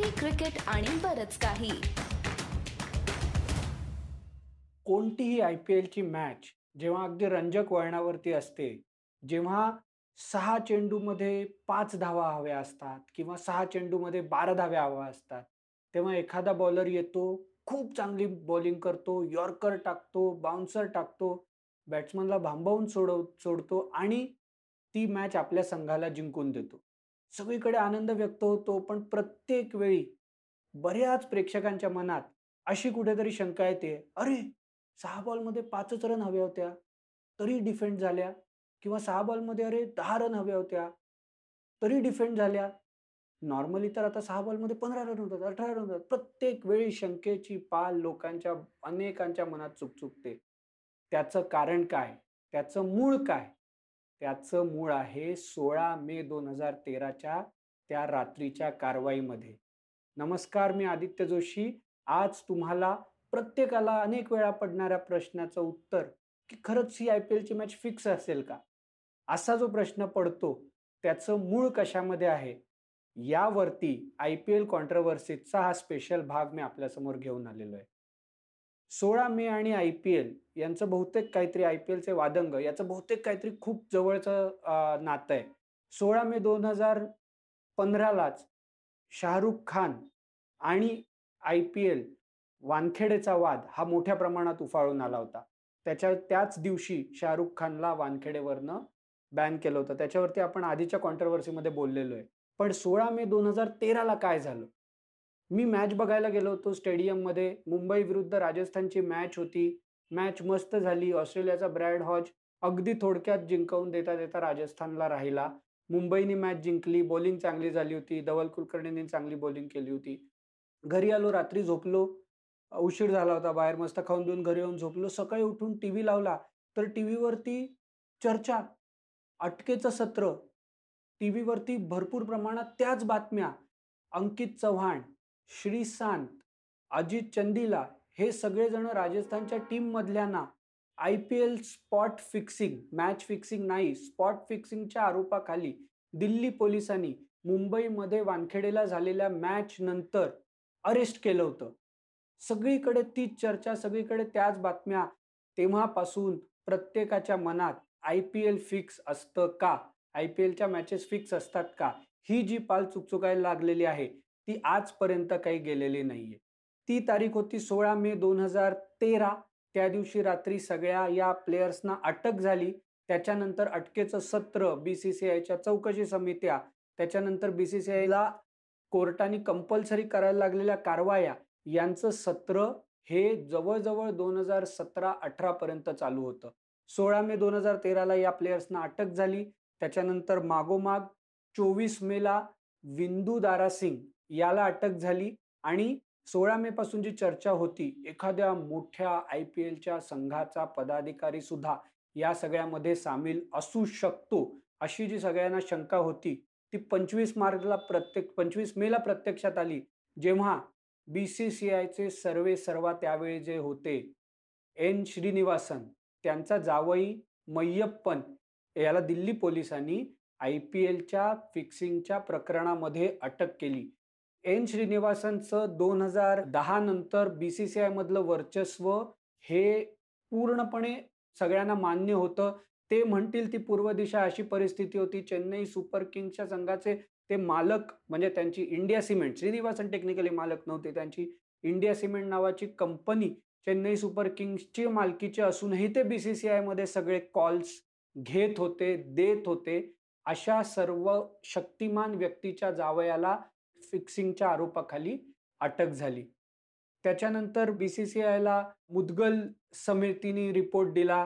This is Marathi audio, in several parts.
कॉफी क्रिकेट आणि बरच काही. कोणतीही आय पी एलची मॅच जेव्हा अगदी रंजक वळणावरती असते जेव्हा सहा चेंडूमध्ये पाच धावा हव्या असतात किंवा सहा चेंडूमध्ये बारा धाव्या हव्या असतात तेव्हा एखादा बॉलर येतो खूप चांगली बॉलिंग करतो यॉर्कर टाकतो बाउन्सर टाकतो बॅट्समनला भांबवून सोडव सोडतो आणि ती मॅच आपल्या संघाला जिंकून देतो. सगळीकडे आनंद व्यक्त होतो पण प्रत्येक वेळी बऱ्याच प्रेक्षकांच्या मनात अशी कुठेतरी शंका येते अरे सहा बॉलमध्ये पाचच रन हव्या होत्या तरी डिफेंड झाल्या. किंवा सहा बॉलमध्ये अरे दहा रन हव्या होत्या तरी डिफेंड झाल्या. नॉर्मली तर आता सहा बॉलमध्ये पंधरा रन होतात अठरा रन होतात. प्रत्येक वेळी शंकेची पाल लोकांच्या अनेकांच्या मनात चुकचुकते. त्याचं कारण काय? त्याचं मूळ काय? त्याचं मूळ आहे सोळा मे दोन हजार तेराच्या त्या रात्रीच्या कारवाईमध्ये. नमस्कार मी आदित्य जोशी. आज तुम्हाला प्रत्येकाला अनेक वेळा पडणाऱ्या प्रश्नाचं उत्तर की खरंच ही आय पी एलची मॅच फिक्स असेल का? असा जो प्रश्न पडतो त्याचं मूळ कशामध्ये आहे? यावरती आय पी एल कॉन्ट्रवर्सीचा हा स्पेशल भाग मी आपल्यासमोर घेऊन आलेलो आहे. सोळा मे आणि आय पी एल यांचं बहुतेक काहीतरी आय पी एलचे वादंग याचं बहुतेक काहीतरी खूप जवळचं नातं आहे. सोळा मे दोन हजार पंधरालाच शाहरुख खान आणि आय पी एल वानखेडेचा वाद हा मोठ्या प्रमाणात उफाळून आला होता. त्याच्या त्याच दिवशी शाहरुख खानला वानखेडेवरनं बॅन केलं होतं. त्याच्यावरती आपण आधीच्या कॉन्ट्रवर्सीमध्ये बोललेलो आहे. पण सोळा मे दोन हजार तेराला काय झालं? मी मॅच बघायला गेलो होतो स्टेडियममध्ये मुंबई विरुद्ध राजस्थानची मॅच होती. मॅच मस्त झाली. ऑस्ट्रेलियाचा ब्रॅड हॉज अगदी थोडक्यात जिंकवून देता देता राजस्थानला राहिला. मुंबईने मॅच जिंकली. बॉलिंग चांगली झाली होती. धवल कुलकर्णीने चांगली बॉलिंग केली होती. घरी आलो रात्री झोपलो. उशीर झाला होता बाहेर. मस्त खाऊन देऊन घरी येऊन झोपलो. सकाळी उठून टी व्ही लावला. तर टी व्हीवरती चर्चा अटकेचं सत्र. टी व्हीवरती भरपूर प्रमाणात त्याच बातम्या. अंकित चव्हाण श्री सांत अजित चंदीला हे सगळेजण राजस्थानच्या टीममधल्यांना I P L spot fixing match fixing नाही स्पॉट फिक्सिंगच्या आरोपाखाली दिल्ली पोलिसांनी मुंबईमध्ये वानखेडेला झालेल्या मॅच नंतर अरेस्ट केलं होतं. सगळीकडे तीच चर्चा सगळीकडे त्याच बातम्या. तेव्हापासून प्रत्येकाच्या मनात आय पी एल फिक्स असतं का? आय पी एलच्या मॅचेस फिक्स असतात का? ही जी पाल चुकचुकायला लागलेली आहे ती आजपर्यंत काही गेलेली नाहीये. ती तारीख होती सोळा मे दोन हजार तेरा. त्या दिवशी रात्री सगळ्या या प्लेयर्सना अटक झाली. त्याच्यानंतर अटकेचं सत्र बीसीसीआयच्या चौकशी समित्या. त्याच्यानंतर बीसीसीआयला कोर्टाने कंपल्सरी करायला लागलेल्या कारवाया. यांचं सत्र हे जवळजवळ दोन हजार सतरा अठरा पर्यंत चालू होतं. सोळा मे दोन हजार तेराला या प्लेयर्सना अटक झाली. त्याच्यानंतर मागोमाग चोवीस मेला विंदू दारासिंग याला अटक झाली आणि सोळा मे पासून जी चर्चा होती एखाद्या मोठ्या आय पी एलच्या संघाचा पदाधिकारी सुद्धा या सगळ्यामध्ये सामील असू शकतो अशी जी सगळ्यांना शंका होती ती पंचवीस मार्चला प्रत्येक पंचवीस मेला प्रत्यक्षात आली. जेव्हा बी सी सी आयचे सर्वे सर्वा त्यावेळी जे होते एन श्रीनिवासन त्यांचा जावई मय्यप्पन याला दिल्ली पोलिसांनी आय पी एलच्या फिक्सिंगच्या प्रकरणामध्ये अटक केली. एन श्रीनिवासनचं दोन हजार दहा नंतर बी सी सी आय मधलं वर्चस्व हे पूर्णपणे सगळ्यांना मान्य होतं. ते म्हणतील ती पूर्व दिशा अशी परिस्थिती होती. चेन्नई सुपर किंग्सच्या संघाचे ते मालक म्हणजे त्यांची इंडिया सिमेंट श्रीनिवासन टेक्निकली मालक नव्हते. त्यांची इंडिया सिमेंट नावाची कंपनी चेन्नई सुपर किंग्सची मालकीचे असूनही ते बी सी सी आयमध्ये सगळे कॉल्स घेत होते देत होते. अशा सर्व शक्तिमान व्यक्तीच्या जावयाला फिक्सिंगच्या आरोपाखाली अटक झाली. त्याच्यानंतर बी सी सी आयला मुदगल समितीने रिपोर्ट दिला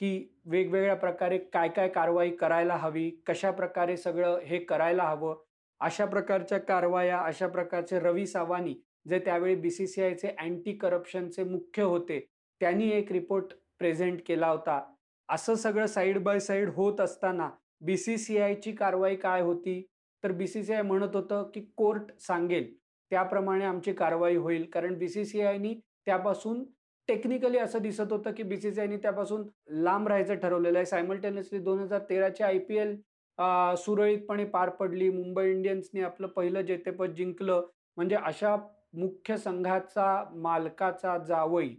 की वेगवेगळ्या प्रकारे काय काय कारवाई करायला हवी कशा प्रकारे सगळं हे करायला हवं अशा प्रकारच्या कारवाया अशा प्रकारचे रवी सावानी जे त्यावेळी बी सी सी आयचे अँटी करप्शनचे मुख्य होते त्यांनी एक रिपोर्ट प्रेझेंट केला होता. असं सगळं साईड बाय साईड होत असताना बी सी सी आयची कारवाई काय होती? तर बी सी सी आय म्हणत होतं की कोर्ट सांगेल त्याप्रमाणे आमची कारवाई होईल. कारण बी सी सी आयनी त्यापासून टेक्निकली असं दिसत होतं की बी सी सी आयनी त्यापासून लांब राहायचं ठरवलेलं आहे. सायमल्टेनियसली दोन हजार तेराचे आय पी एल सुरळीतपणे पार पडली. मुंबई इंडियन्सने आपलं पहिलं जेतेपद जिंकलं. म्हणजे अशा मुख्य संघाचा मालकाचा जावई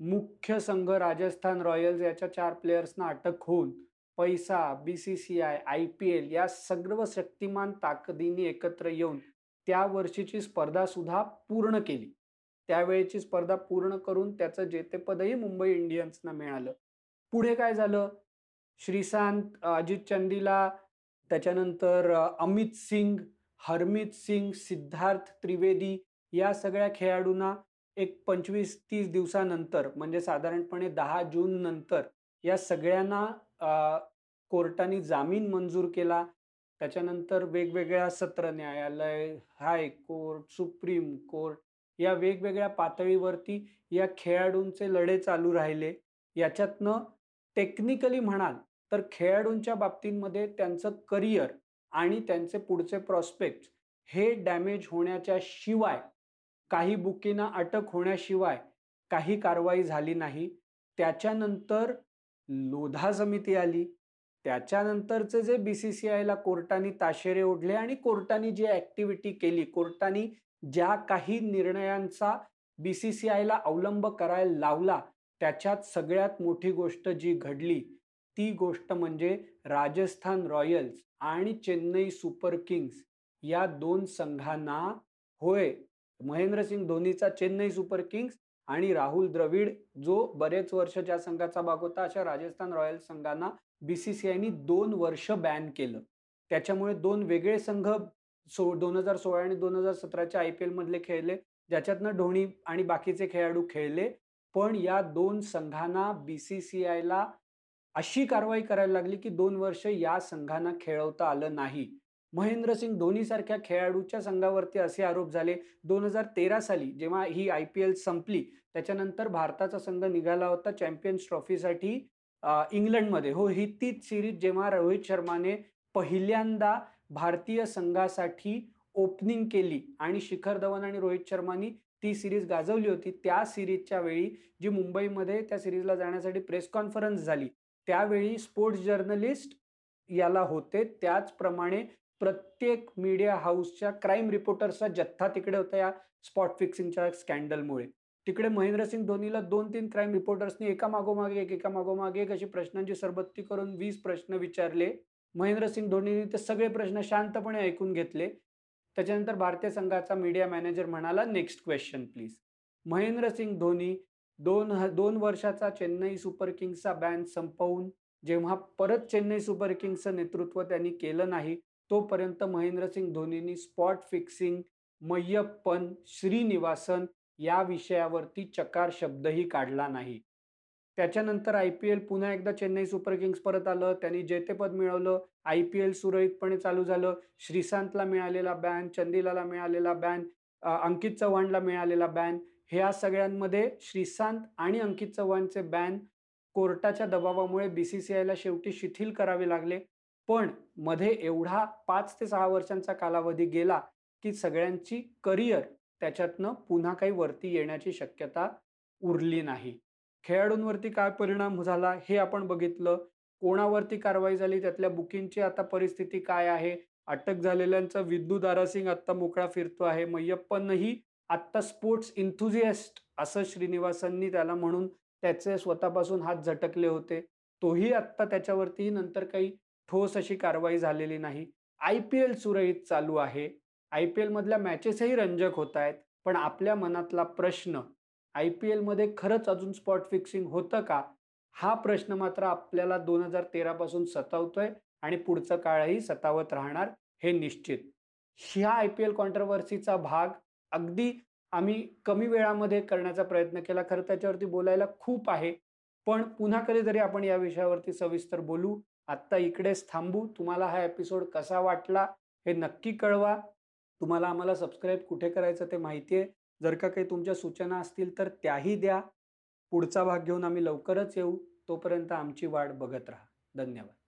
मुख्य संघ राजस्थान रॉयल्स याच्या चार प्लेयर्सना अटक होऊन पैसा B C C I I P L या सर्व शक्तिमान ताकदीने एकत्र येऊन त्या वर्षीची स्पर्धा सुद्धा पूर्ण केली. त्यावेळेची स्पर्धा पूर्ण करून त्याचं जेतेपदही मुंबई इंडियन्सना मिळालं. पुढे काय झालं? श्रीशांत अजित चंदीला त्याच्यानंतर अमित सिंग हरमित सिंग सिद्धार्थ त्रिवेदी या सगळ्या खेळाडूंना एक पंचवीस तीस दिवसानंतर म्हणजे साधारणपणे दहा जून नंतर या सगळ्यांना कोर्टाने जामीन मंजूर केला. त्याच्यानंतर वेगवेगळ्या सत्र न्यायालय हाय कोर्ट सुप्रीम कोर्ट या वेगवेगळ्या पातळीवरती या खेळाडूंचे लढे चालू राहिले. याच्यातनं टेक्निकली म्हणाल तर खेळाडूंच्या बाबतींमध्ये त्यांचं करिअर आणि त्यांचे पुढचे प्रॉस्पेक्ट हे डॅमेज होण्याच्या शिवाय काही बुकींना अटक होण्याशिवाय काही कारवाई झाली नाही. त्याच्यानंतर लोधा समिती आली. त्याच्यानंतरचे जे बी सी सी आयला कोर्टाने ताशेरे ओढले आणि कोर्टाने जी ऍक्टिव्हिटी केली कोर्टाने ज्या काही निर्णयांचा बी सी सी आयला अवलंब करायला लावला त्याच्यात सगळ्यात मोठी गोष्ट जी घडली ती गोष्ट म्हणजे राजस्थान रॉयल्स आणि चेन्नई सुपर किंग्स या दोन संघांना होय महेंद्रसिंग धोनीचा चेन्नई सुपर किंग्स आणि राहुल द्रविड जो बरेच वर्ष ज्या संघाचा भाग होता अशा राजस्थान रॉयल्स संघांना बीसीसीआयनी दोन वर्ष बॅन केलं. त्याच्यामुळे दोन वेगळे संघ सो दोन हजार सोळा आणि दोन हजार सतराच्या आय पी एलमधले खेळले ज्याच्यातनं धोनी आणि बाकीचे खेळाडू खेळले. पण या दोन संघांना बी सी सी आयला अशी कारवाई करायला लागली की दोन वर्ष या संघांना खेळवता आलं नाही. महेंद्रसिंग धोनीसारख्या खेळाडूच्या संघावरती असे आरोप झाले. दोन हजार तेरा साली जेव्हा ही आय पी एल संपली त्याच्यानंतर भारताचा संघ निघाला होता चॅम्पियन्स ट्रॉफीसाठी इंग्लंडमध्ये. हो ही तीच सिरीज जेव्हा रोहित शर्माने पहिल्यांदा भारतीय संघासाठी ओपनिंग केली आणि शिखर धवन आणि रोहित शर्मानी ती सिरीज गाजवली होती. त्या सिरीजच्या वेळी जी मुंबईमध्ये त्या सिरीजला जाण्यासाठी प्रेस कॉन्फरन्स झाली त्यावेळी स्पोर्ट्स जर्नलिस्ट याला होते. त्याचप्रमाणे प्रत्येक मीडिया हाऊसच्या क्राईम रिपोर्टर्सचा जथ्था तिकडे होता या स्पॉट फिक्सिंगच्या स्कॅन्डलमुळे तिकडे महेंद्रसिंग धोनीला दोन तीन क्राईम रिपोर्टर्सनी एका मागोमागे एक एका मागोमागे एक अशी प्रश्नांची सरबत्ती करून वीस प्रश्न विचारले. महेंद्रसिंग धोनीने ते सगळे प्रश्न शांतपणे ऐकून घेतले. त्याच्यानंतर भारतीय संघाचा मीडिया मॅनेजर म्हणाला next question please Mahendra Singh Dhoni दोन दोन वर्षाचा चेन्नई सुपर किंग्सचा बॅन संपवून जेव्हा परत चेन्नई सुपर किंग्सचं नेतृत्व त्यांनी केलं नाही तोपर्यंत महेंद्रसिंग धोनीनी स्पॉट फिक्सिंग मय्यप्पन श्रीनिवासन या विषयावरती चकार शब्दही काढला नाही. त्याच्यानंतर आय पी एल पुन्हा एकदा चेन्नई सुपर किंग्स परत आलं. त्यांनी जेतेपद मिळवलं. आय पी एल सुरळीतपणे चालू झालं. श्रीशांतला मिळालेला बॅन चंदिलाला मिळालेला बॅन अंकित चव्हाणला मिळालेला बॅन ह्या सगळ्यांमध्ये श्रीशांत आणि अंकित चव्हाणचे बॅन कोर्टाच्या दबावामुळे बी सी सी आयला शेवटी शिथिल करावे लागले. पण मध्ये एवढा पाच ते सहा वर्षांचा कालावधी गेला की सगळ्यांची करिअर त्याच्यातनं पुन्हा काही वरती येण्याची शक्यता उरली नाही. खेळाडूंवरती काय परिणाम झाला हे आपण बघितलं. कोणावरती कारवाई झाली त्यातल्या बुकिंगची आता परिस्थिती काय आहे? अटक झालेल्यांचा विद्यू दारासिंग आत्ता मोकळा फिरतो आहे. मय्यप्पनही आत्ता स्पोर्ट्स इन्थुझिएस्ट असं श्रीनिवासांनी त्याला म्हणून त्याचे स्वतःपासून हात झटकले होते. तोही आत्ता त्याच्यावरती नंतर काही ठोस अशी कारवाई झालेली नाही. आय पी एल सुरळीत चालू आहे. आय पी एलमधल्या मॅचेसही रंजक होत आहेत. पण आपल्या मनातला प्रश्न आय पी एलमध्ये खरंच अजून स्पॉट फिक्सिंग होतं का? हा प्रश्न मात्र आपल्याला दोन हजार तेरापासून सतावतोय आणि पुढचा काळही सतावत राहणार हे निश्चित. ह्या आय पी एल कॉन्ट्रवर्सीचा भाग अगदी आम्ही कमी वेळामध्ये करण्याचा प्रयत्न केला. खरं त्याच्यावरती बोलायला खूप आहे. पण पुन्हा कधीतरी आपण या विषयावरती सविस्तर बोलू. आत्ता इकडेच थांबू. तुम्हाला हा एपिसोड कसा वाटला हे नक्की कळवा. तुम्हाला आम्हाला सबस्क्राईब कुठे करायचं ते माहिती आहे. जर का काही तुमच्या सूचना असतील तर त्याही द्या. पुढचा भाग घेऊन आम्ही लवकरच येऊ. तोपर्यंत आमची वाट बघत राहा. धन्यवाद.